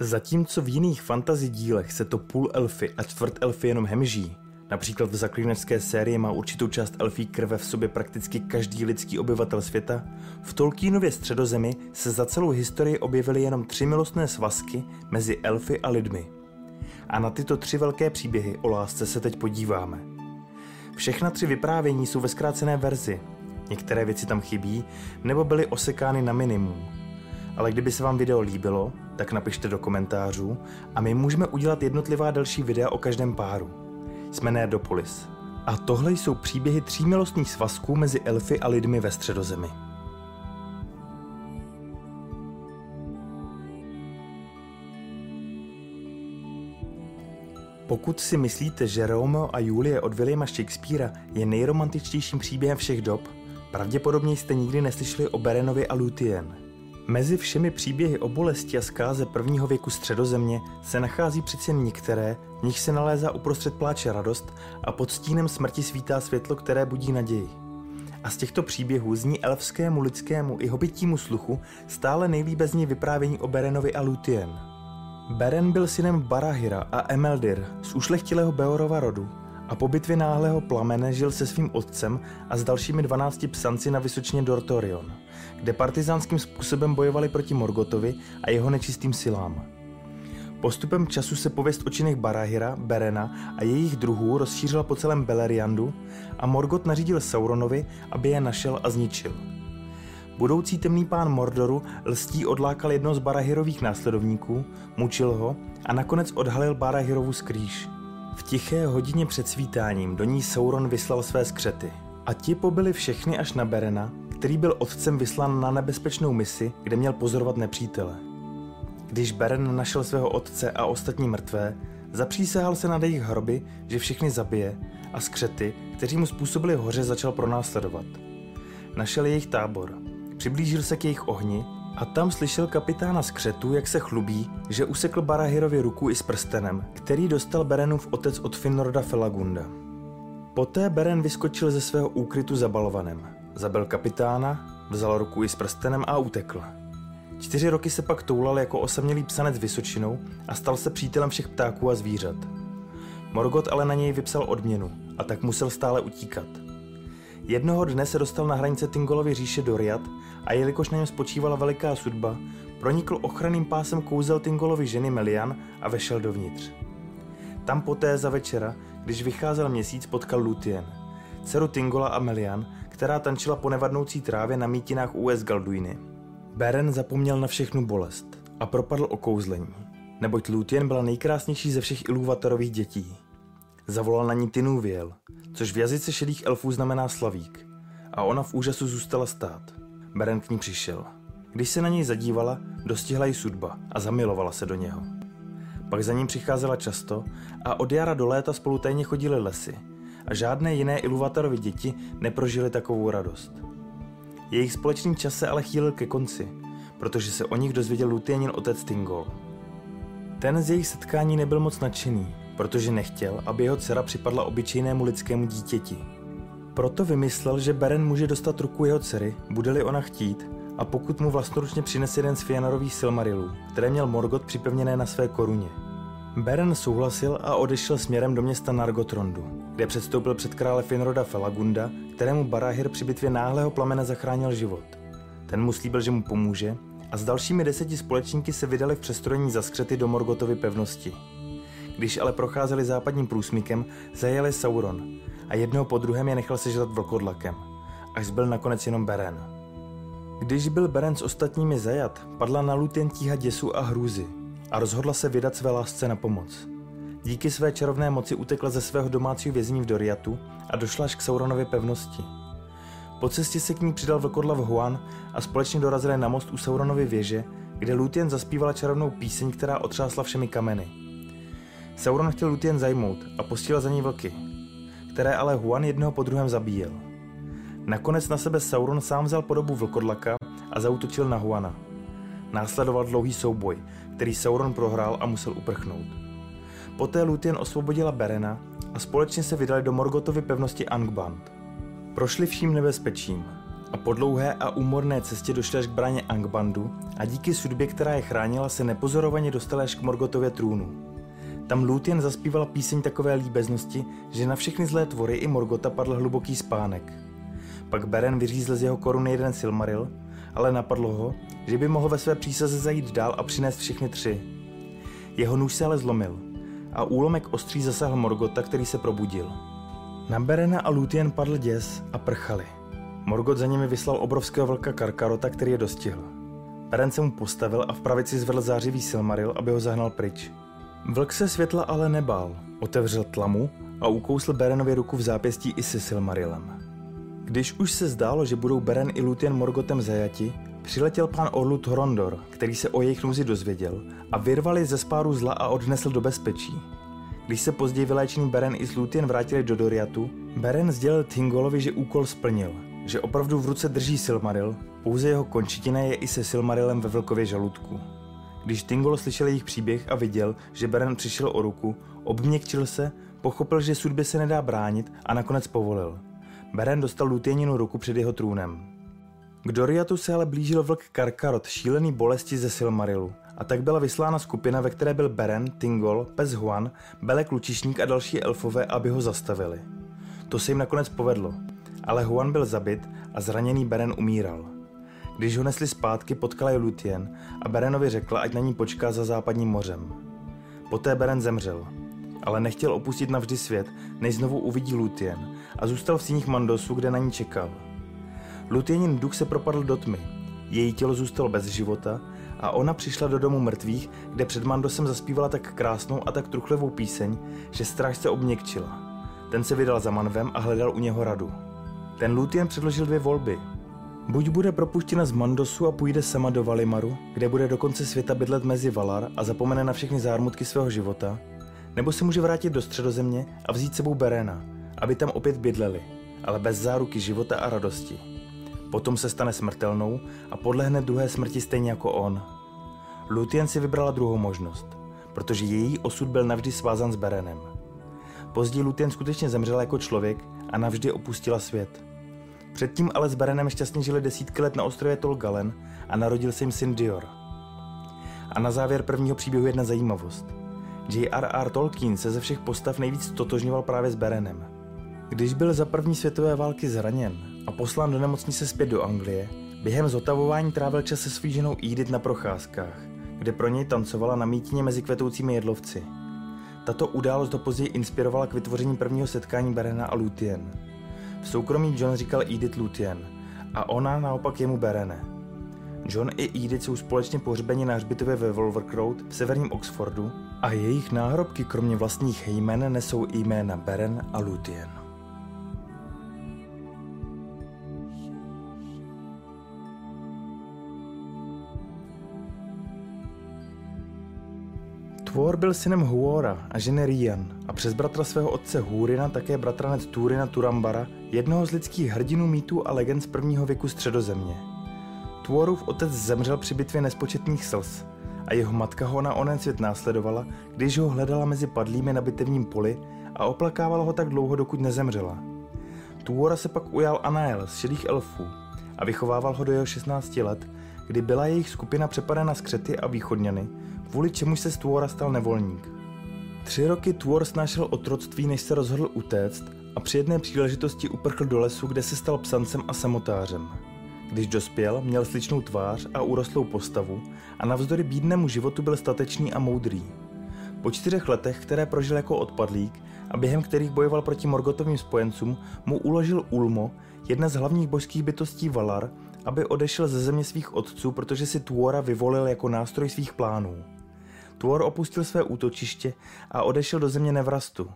Zatímco v jiných fantasy dílech se to půl elfy a čtvrt elfy jenom hemží, například v zaklínačské sérii má určitou část elfí krve v sobě prakticky každý lidský obyvatel světa, v Tolkienově středozemi se za celou historii objevily jenom tři milostné svazky mezi elfy a lidmi. A na tyto tři velké příběhy o lásce se teď podíváme. Všechna tři vyprávění jsou ve zkrácené verzi. Některé věci tam chybí nebo byly osekány na minimum. Ale kdyby se vám video líbilo, tak napište do komentářů a my můžeme udělat jednotlivá další videa o každém páru. Jsme Nerdopolis. A tohle jsou příběhy tří milostných svazků mezi elfy a lidmi ve středozemi. Pokud si myslíte, že Romeo a Julie od Williama Shakespearea je nejromantičtějším příběhem všech dob, pravděpodobně jste nikdy neslyšeli o Berenovi a Luthien – Mezi všemi příběhy o bolesti a zkáze prvního věku středozemě se nachází přeci některé, v nich se nalézá uprostřed pláče radost a pod stínem smrti svítá světlo, které budí naději. A z těchto příběhů zní elfskému, lidskému i hobitímu sluchu stále nejlíbe zní vyprávění o Berenovi a Luthien. Beren byl synem Barahira a Emeldir z ušlechtilého Beorova rodu a po bitvě náhlého plamene žil se svým otcem a s dalšími 12 psanci na Vysočině Dortorion, kde partizánským způsobem bojovali proti Morgotovi a jeho nečistým silám. Postupem času se pověst o činech Barahira, Berena a jejich druhů rozšířila po celém Beleriandu a Morgot nařídil Sauronovi, aby je našel a zničil. Budoucí temný pán Mordoru lstí odlákal jednoho z Barahirových následovníků, mučil ho a nakonec odhalil Barahirovu skrýž – v tiché hodině před svítáním do ní Sauron vyslal své skřety. A ti pobyli všechny až na Berena, který byl otcem vyslán na nebezpečnou misi, kde měl pozorovat nepřítele. Když Beren našel svého otce a ostatní mrtvé, zapřísahal se nad jejich hroby, že všechny zabije a skřety, kteří mu způsobili hoře, začal pronásledovat. Našel jejich tábor, přiblížil se k jejich ohni a tam slyšel kapitána skřetu, jak se chlubí, že usekl Barahirovi ruku i s prstenem, který dostal Berenův otec od Finnorda Felagunda. Poté Beren vyskočil ze svého úkrytu za balovanem. Zabil kapitána, vzal ruku i s prstenem a utekl. Čtyři roky se pak toulal jako osamělý psanec Vysočinou a stal se přítelem všech ptáků a zvířat. Morgot ale na něj vypsal odměnu a tak musel stále utíkat. Jednoho dne se dostal na hranice Tingolovy říše Doriat a jelikož na něm spočívala veliká sudba, pronikl ochranným pásem kouzel Tingolovy ženy Melian a vešel dovnitř. Tam poté za večera, když vycházel měsíc, potkal Lutien, dceru Tingola a Melian, která tančila po nevadnoucí trávě na mítinách US Galduiny. Beren zapomněl na všechnu bolest a propadl okouzlení, neboť Lutien byla nejkrásnější ze všech Ilúvatorových dětí. Zavolal na ní Tinuviel, což v jazyce šedých elfů znamená slavík, a ona v úžasu zůstala stát. Beren k ní přišel. Když se na něj zadívala, dostihla ji sudba a zamilovala se do něho. Pak za ním přicházela často a od jara do léta spolu tajně chodili lesy a žádné jiné Iluvatarovi děti neprožili takovou radost. Jejich společný čas se ale chýlil ke konci, protože se o nich dozvěděl Lutienin otec Tingol. Ten z jejich setkání nebyl moc nadšený, protože nechtěl, aby jeho dcera připadla obyčejnému lidskému dítěti. Proto vymyslel, že Beren může dostat ruku jeho dcery, bude-li ona chtít, a pokud mu vlastnoručně přinese jeden z Fianarových silmarilů, které měl Morgot připevněné na své koruně. Beren souhlasil a odešel směrem do města Nargotrondu, kde předstoupil před krále Finroda Felagunda, kterému Barahir při bitvě náhlého plamene zachránil život. Ten mu slíbil, že mu pomůže a s dalšími deseti společníky se vydali v přestrojení za skřety do Morgotovy pevnosti. Když ale procházeli západním průsmykem, zajeli Sauron a jednoho po druhém je nechal sežrat vlkodlakem, až zbyl nakonec jenom Beren. Když byl Beren s ostatními zajat, padla na Lutien tíha děsu a hrůzy a rozhodla se vydat své lásce na pomoc. Díky své čarovné moci utekla ze svého domácího vězení v Doriatu a došla až k Sauronově pevnosti. Po cestě se k ní přidal vlkodlav Huan a společně dorazili na most u Sauronovy věže, kde Lutien zaspívala čarovnou píseň, která otřásla všemi kameny. Sauron chtěl Lutien zajmout a posílal za ní vlky, které ale Huan jednoho po druhém zabíjel. Nakonec na sebe Sauron sám vzal podobu vlkodlaka a zautočil na Huana. Následoval dlouhý souboj, který Sauron prohrál a musel uprchnout. Poté Lúthien osvobodila Berena a společně se vydali do Morgotovy pevnosti Angband. Prošli vším nebezpečím a po dlouhé a úmorné cestě došli až k bráně Angbandu a díky sudbě, která je chránila, se nepozorovaně dostala až k Morgotově trůnu. Tam Lúthien zaspívala píseň takové líbeznosti, že na všechny zlé tvory i Morgota padl hluboký spánek. Pak Beren vyřízl z jeho koruny jeden Silmaril, ale napadlo ho, že by mohl ve své přísaze zajít dál a přinést všechny tři. Jeho nůž se ale zlomil a úlomek ostří zasahl Morgota, který se probudil. Na Berena a Lúthien padl děs a prchali. Morgot za nimi vyslal obrovského vlka Karkarota, který je dostihl. Beren se mu postavil a v pravici zvedl zářivý Silmaril, aby ho zahnal pryč. Vlk se světla ale nebál, otevřel tlamu a ukousl Berenovi ruku v zápěstí i se Silmarilem. Když už se zdálo, že budou Beren i Lúthien Morgotem zajati, přiletěl pán Orlu Thorondor, který se o jejich nouzi dozvěděl a vyrvali ze spáru zla a odnesl do bezpečí. Když se později vyléčený Beren i s Lúthien vrátili do Doriatu, Beren sdělil Thingolovi, že úkol splnil, že opravdu v ruce drží Silmaril, pouze jeho končitina je i se Silmarilem ve vlkově žaludku. Když Tingol slyšel jejich příběh a viděl, že Beren přišel o ruku, obměkčil se, pochopil, že sudbě se nedá bránit a nakonec povolil. Beren dostal Lutěninu ruku před jeho trůnem. K Doriatu se ale blížil vlk Karkarot, šílený bolesti ze Silmarilu, a tak byla vyslána skupina, ve které byl Beren, Tingol, Pes Huan, Belek Lučišník a další elfové, aby ho zastavili. To se jim nakonec povedlo, ale Huan byl zabit a zraněný Beren umíral. Když ho nesli zpátky, potkala je Lutien a Berenovi řekla, ať na ní počká za západním mořem. Poté Beren zemřel, ale nechtěl opustit navždy svět, než znovu uvidí Lutien a zůstal v síních Mandosu, kde na ní čekal. Lutienin duch se propadl do tmy, její tělo zůstalo bez života a ona přišla do domu mrtvých, kde před Mandosem zaspívala tak krásnou a tak truchlivou píseň, že stráž se obměkčila. Ten se vydal za Manvem a hledal u něho radu. Ten Lutien předložil dvě volby. Buď bude propuštěna z Mandosu a půjde sama do Valimaru, kde bude do konce světa bydlet mezi Valar a zapomene na všechny zármutky svého života, nebo se může vrátit do středozemě a vzít sebou Berena, aby tam opět bydleli, ale bez záruky života a radosti. Potom se stane smrtelnou a podlehne druhé smrti stejně jako on. Lutien si vybrala druhou možnost, protože její osud byl navždy svázan s Berenem. Později Lutien skutečně zemřela jako člověk a navždy opustila svět. Předtím ale s Berenem šťastně žili desítky let na ostrově Tolgalen a narodil se jim syn Dior. A na závěr prvního příběhu jedna zajímavost. J.R.R. Tolkien se ze všech postav nejvíc totožňoval právě s Berenem. Když byl za první světové války zraněn a poslán do nemocnice zpět do Anglie, během zotavování trávil čas se svou ženou Edith na procházkách, kde pro něj tancovala na mítině mezi kvetoucími jedlovci. Tato událost ho později inspirovala k vytvoření prvního setkání Berena a Lúthien. V soukromí John říkal Edith Lúthien a ona naopak jemu Berene. John i Edith jsou společně pohřbeni na hřbitově ve Wolvercroft v severním Oxfordu a jejich náhrobky kromě vlastních jmen nesou jména Beren a Lúthien. Tvor byl synem Huora a ženy Rian a přes bratra svého otce Húrina také bratranec Túrina Turambara, jednoho z lidských hrdinů mýtů a legend z prvního věku středozemě. Tvorův otec zemřel při bitvě nespočetných slz a jeho matka ho na onen svět následovala, když ho hledala mezi padlými na bitevním poli a oplakávala ho tak dlouho, dokud nezemřela. Tuora se pak ujal Anael z šedých elfů a vychovával ho do jeho 16 let, kdy byla jejich skupina přepadena z Křety a Východňany, kvůli čemu se z Tuora stal nevolník. Tři roky Tuor snášel otroctví, než se rozhodl utéct a při jedné příležitosti uprchl do lesu, kde se stal psancem a samotářem. Když dospěl, měl sličnou tvář a urostlou postavu a navzdory bídnému životu byl statečný a moudrý. Po čtyřech letech, které prožil jako odpadlík a během kterých bojoval proti Morgotovým spojencům, mu uložil Ulmo, jedna z hlavních božských bytostí Valar, aby odešel ze země svých otců, protože si Tuora vyvolil jako nástroj svých plánů. Tuor opustil své útočiště a odešel do země Nevrastu.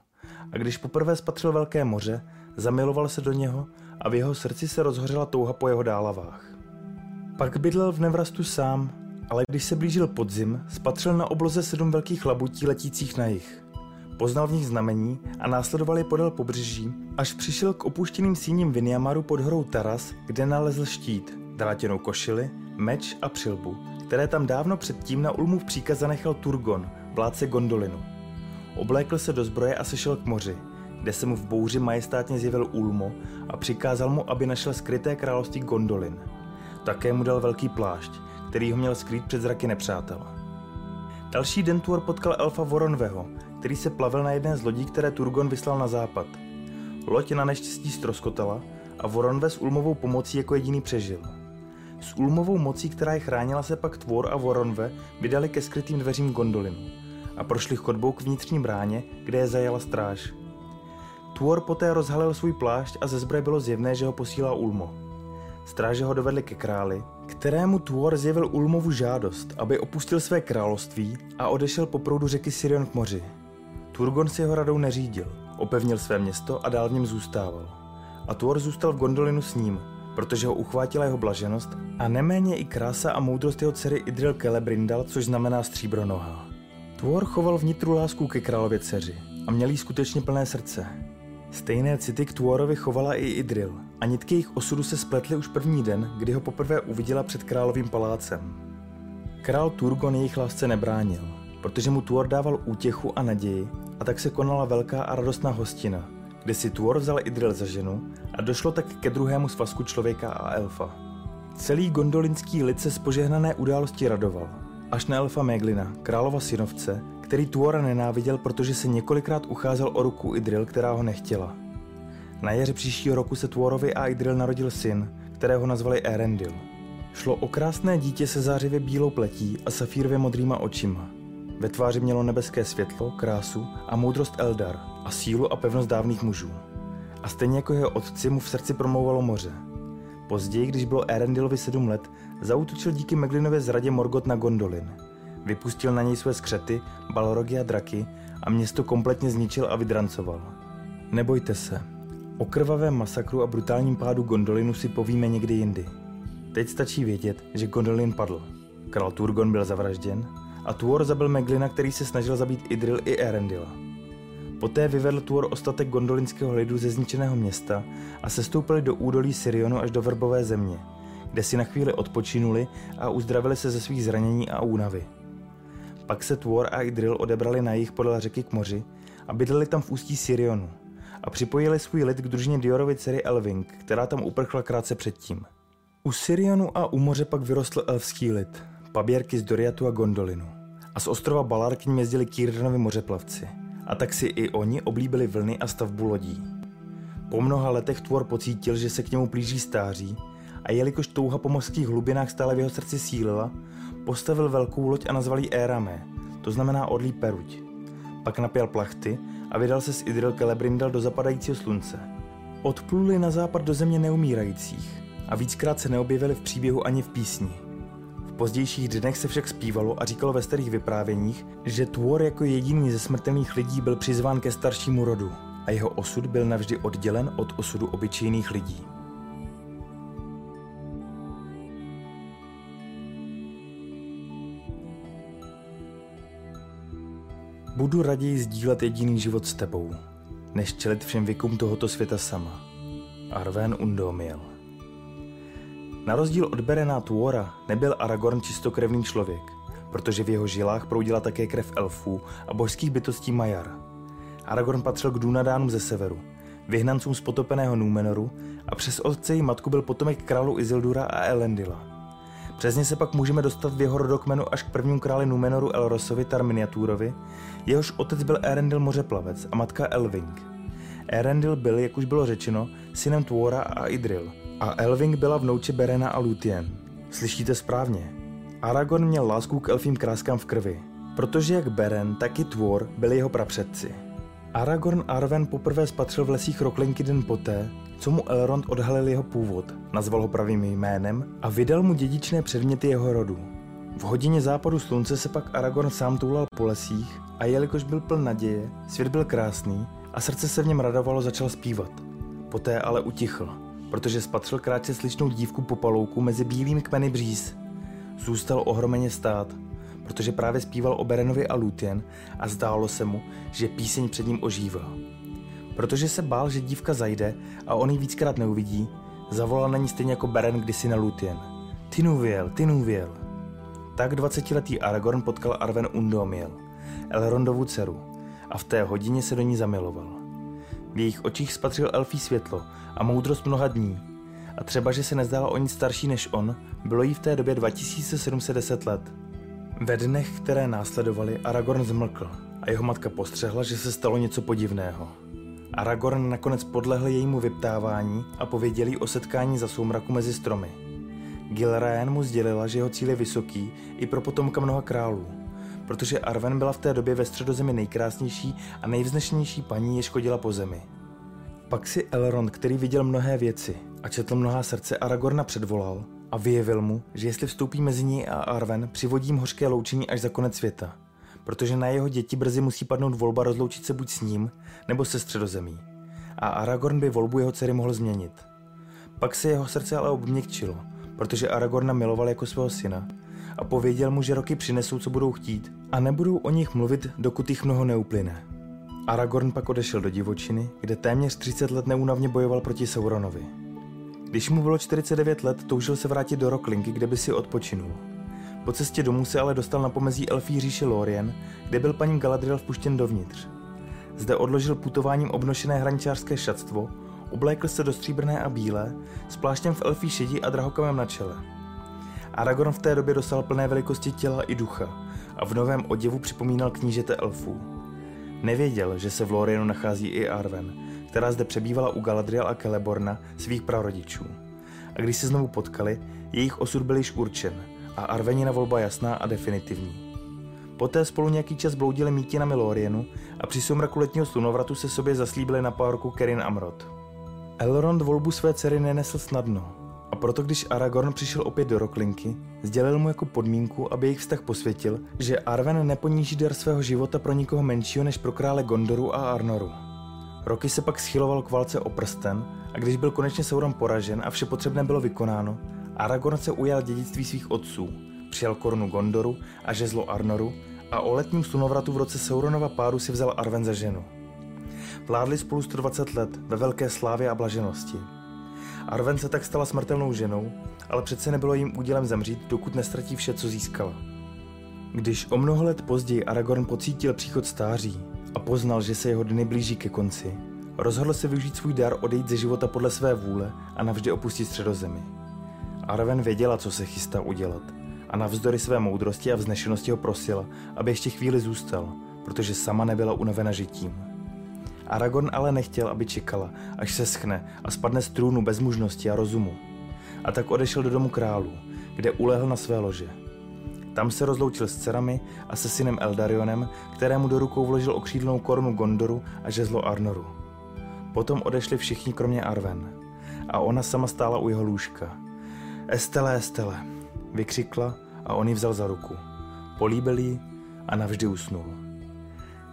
A když poprvé spatřil Velké moře, zamiloval se do něho a v jeho srdci se rozhořela touha po jeho dálavách. Pak bydlel v Nevrastu sám, ale když se blížil podzim, spatřil na obloze sedm velkých labutí letících na jich. Poznal v nich znamení a následoval je podél pobřeží, až přišel k opuštěným síním Viniamaru pod horou Taras, kde nalezl štít, drátěnou košili, meč a přilbu, které tam dávno předtím na Ulmův příkaz zanechal Turgon, vládce Gondolinu. Oblékl se do zbroje a sešel k moři, kde se mu v bouři majestátně zjevil Ulmo a přikázal mu, aby našel skryté království Gondolin. Také mu dal velký plášť, který ho měl skrýt před zraky nepřátel. Další den Tuor potkal elfa Voronveho, který se plavil na jedné z lodí, které Turgon vyslal na západ. Loď na neštěstí stroskotala a Voronve s Ulmovou pomocí jako jediný přežil. S Ulmovou mocí, která je chránila, se pak Tvor a Voronve vydali ke skrytým dveřím Gondolinu a prošli chodbou k vnitřní bráně, kde je zajala stráž. Tvor poté rozhalil svůj plášť a ze zbroje bylo zjevné, že ho posílá Ulmo. Stráže ho dovedli ke králi, kterému Tuor zjevil Ulmovu žádost, aby opustil své království a odešel po proudu řeky Sirion k moři. Turgon si jeho radou neřídil, opevnil své město a dál v něm zůstával. A Tuor zůstal v Gondolinu s ním, protože ho uchvátila jeho blaženost a neméně i krása a moudrost jeho dcery Idril Celebrindal, což znamená stříbronoha. Tuor choval vnitru lásku ke králově dceři a měl jí skutečně plné srdce. Stejné city k Tuorovi chovala i Idril a nitky jejich osudu se spletly už první den, kdy ho poprvé uviděla před královým palácem. Král Turgon jejich lásce nebránil, protože mu Tuor dával útěchu a naději a tak se konala velká a radostná hostina, kde si Tuor vzal Idril za ženu a došlo tak ke druhému svazku člověka a elfa. Celý gondolinský lid se z požehnané události radoval, až na elfa Meglina, králova synovce, který Tuora nenáviděl, protože se několikrát ucházel o ruku Idril, která ho nechtěla. Na jaře příštího roku se Tuorovi a Idril narodil syn, kterého nazvali Erendil. Šlo o krásné dítě se zářivě bílou pletí a safírově modrýma očima. Ve tváři mělo nebeské světlo, krásu a moudrost Eldar a sílu a pevnost dávných mužů. A stejně jako jeho otci mu v srdci promlouvalo moře. Později, když bylo Erendilovi sedm let, zautočil díky Meglinově zradě Morgot na Gondolin – Vypustil na něj své skřety, balrogy a draky a město kompletně zničil a vydrancoval. Nebojte se, o krvavém masakru a brutálním pádu Gondolinu si povíme někdy jindy. Teď stačí vědět, že Gondolin padl. Král Turgon byl zavražděn a Tuor zabil Meglina, který se snažil zabít Idril i Erendila. Poté vyvedl Tuor ostatek gondolinského lidu ze zničeného města a sestoupili do údolí Sirionu až do Vrbové země, kde si na chvíli odpočinuli a uzdravili se ze svých zranění a únavy. Pak se Tvor a Idril odebrali na jich podle řeky k moři a bydleli tam v ústí Sirionu a připojili svůj lid k družině Diorovy dcery Elving, která tam uprchla krátce předtím. U Sirionu a u moře pak vyrostl elfský lid, paběrky z Doriatu a Gondolinu. A z ostrova Balar k ním jezdili Kýrdanovi mořeplavci. A tak si i oni oblíbili vlny a stavbu lodí. Po mnoha letech Tvor pocítil, že se k němu plíží stáří a jelikož touha po mořských hlubinách stále v jeho srdci sílila, Postavil velkou loď a nazval ji Éramé, to znamená odlí peruť. Pak napěl plachty a vydal se s Idril Celebrindal do zapadajícího slunce. Odpluli na západ do země neumírajících a víckrát se neobjevili v příběhu ani v písni. Pozdějších dnech se však zpívalo a říkalo ve starých vyprávěních, že Tvor jako jediný ze smrtelných lidí byl přizván ke staršímu rodu a jeho osud byl navždy oddělen od osudu obyčejných lidí. Budu raději sdílet jediný život s tebou, než čelit všem věkům tohoto světa sama. Arven Undomiel Na rozdíl od Berena Tuora nebyl Aragorn čistokrevný člověk, protože v jeho žilách proudila také krev elfů a božských bytostí Majar. Aragorn patřil k Dunadánům ze severu, vyhnancům z potopeného Númenoru a přes otce i matku byl potomek králu Isildura a Elendila. Přes ně se pak můžeme dostat v jeho rodokmenu až k prvnímu králi Numenoru Elrosovi Tarminiaturovi, jehož otec byl Erendil mořeplavec a matka Elving. Erendil byl, jak už bylo řečeno, synem Tvora a Idril a Elving byla vnouče Berena a Lúthien. Slyšíte správně. Aragorn měl lásku k elfím kráskám v krvi, protože jak Beren, tak i Tvor byli jeho prapředci. Aragorn Arwen poprvé spatřil v lesích Roklinky den poté, co mu Elrond odhalil jeho původ, nazval ho pravým jménem a vydal mu dědičné předměty jeho rodu. V hodině západu slunce se pak Aragorn sám toulal po lesích a jelikož byl pln naděje, svět byl krásný a srdce se v něm radovalo, začal zpívat. Poté ale utichl, protože spatřil krátce slyšnou dívku po palouku mezi bílými kmeny bříz. Zůstal ohromeně stát, protože právě zpíval o Berenovi a Lúthien a zdálo se mu, že píseň před ním ožívá. Protože se bál, že dívka zajde a on ji víckrát neuvidí, zavolal na ní stejně jako Beren kdysi na Lúthien. Tinuviel, Tinuviel. Tak dvacetiletý Aragorn potkal Arwen Undomiel, Elrondovu dceru, a v té hodině se do ní zamiloval. V jejich očích spatřil elfí světlo a moudrost mnoha dní. A třeba, že se nezdála o nic starší než on, bylo jí v té době 2710 let. Ve dnech, které následovaly, Aragorn zmlkl a jeho matka postřehla, že se stalo něco podivného. Aragorn nakonec podlehl jejímu vyptávání a pověděl jí o setkání za soumraku mezi stromy. Gilraen mu sdělila, že jeho cíl je vysoký i pro potomka mnoha králů, protože Arwen byla v té době ve středozemi nejkrásnější a nejvznešenější paní, jež chodila po zemi. Pak si Elrond, který viděl mnohé věci a četl mnohá srdce, Aragorna předvolal a vyjevil mu, že jestli vstoupí mezi ní a Arwen, přivodí jim hořké loučení až za konec světa, protože na jeho děti brzy musí padnout volba rozloučit se buď s ním, nebo se středozemí. A Aragorn by volbu jeho dcery mohl změnit. Pak se jeho srdce ale obměkčilo, protože Aragorna miloval jako svého syna a pověděl mu, že roky přinesou, co budou chtít a nebudou o nich mluvit, dokud jich mnoho neuplyne. Aragorn pak odešel do divočiny, kde téměř 30 let neúnavně bojoval proti Sauronovi. Když mu bylo 49 let, toužil se vrátit do Rocklinky, kde by si odpočinul. Po cestě domů se ale dostal na pomezí elfí říše Lorien, kde byl paní Galadriel vpuštěn dovnitř. Zde odložil putováním obnošené hraničářské šatstvo, oblékl se do stříbrné a bílé, s pláštěm v elfí šedi a drahokamem na čele. Aragorn v té době dostal plné velikosti těla i ducha a v novém oděvu připomínal knížete elfů. Nevěděl, že se v Lorienu nachází i Arwen, která zde přebývala u Galadriel a Celeborna, svých prarodičů. A když se znovu potkali, jejich osud byl již určen a Arvenina volba jasná a definitivní. Poté spolu nějaký čas bloudili mítinami Lorienu a při soumraku letního slunovratu se sobě zaslíbili na párku Kerin Amrod. Elrond volbu své dcery nenesl snadno proto když Aragorn přišel opět do Roklinky, sdělil mu jako podmínku, aby jejich vztah posvětil, že Arwen neponíží dar svého života pro nikoho menšího než pro krále Gondoru a Arnoru. Roky se pak schyloval k válce o prsten a když byl konečně Sauron poražen a vše potřebné bylo vykonáno, Aragorn se ujal dědictví svých otců, přijal korunu Gondoru a žezlo Arnoru a o letním slunovratu v roce Sauronova pádu si vzal Arwen za ženu. Vládli spolu 120 let ve velké slávě a blaženosti. Arwen se tak stala smrtelnou ženou, ale přece nebylo jim údělem zemřít, dokud nestratí vše, co získala. Když o mnoho let později Aragorn pocítil příchod stáří a poznal, že se jeho dny blíží ke konci, rozhodl se využít svůj dar odejít ze života podle své vůle a navždy opustit středozemi. Arwen věděla, co se chystá udělat a navzdory své moudrosti a vznešenosti ho prosila, aby ještě chvíli zůstal, protože sama nebyla unavena žitím. Aragorn ale nechtěl, aby čekala, až se schne a spadne z trůnu bez mužnosti a rozumu. A tak odešel do domu králů, kde ulehl na své lože. Tam se rozloučil s dcerami a se synem Eldarionem, kterému do rukou vložil okřídlnou korunu Gondoru a žezlo Arnoru. Potom odešli všichni kromě Arven. A ona sama stála u jeho lůžka. Estele, Estele, vykřikla a on ji vzal za ruku. Políbil ji a navždy usnul.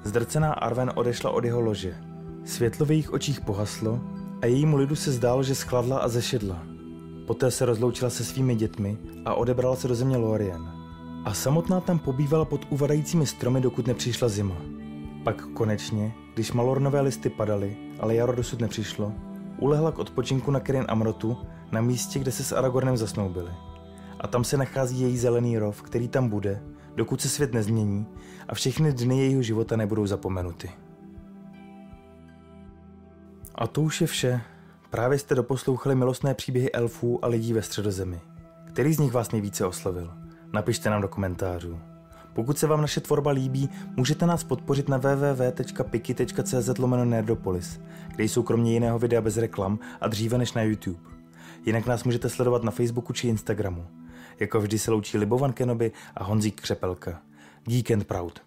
Zdrcená Arven odešla od jeho lože. Světlo v jejich očích pohaslo a jejímu lidu se zdálo, že schladla a zešedla. Poté se rozloučila se svými dětmi a odebrala se do země Lorien. A samotná tam pobývala pod uvadajícími stromy, dokud nepřišla zima. Pak konečně, když malornové listy padaly, ale jaro dosud nepřišlo, ulehla k odpočinku na Kerin Amrotu, na místě, kde se s Aragornem zasnoubili. A tam se nachází její zelený rov, který tam bude, dokud se svět nezmění a všechny dny jejího života nebudou zapomenuty. A to už je vše. Právě jste doposlouchali milostné příběhy elfů a lidí ve středozemi. Který z nich vás nejvíce oslovil? Napište nám do komentářů. Pokud se vám naše tvorba líbí, můžete nás podpořit na www.piki.cz nerdopolis, kde jsou kromě jiného videa bez reklam a dříve než na YouTube. Jinak nás můžete sledovat na Facebooku či Instagramu. Jako vždy se loučí Libovan Kenobi a Honzík Křepelka. Geek and Proud.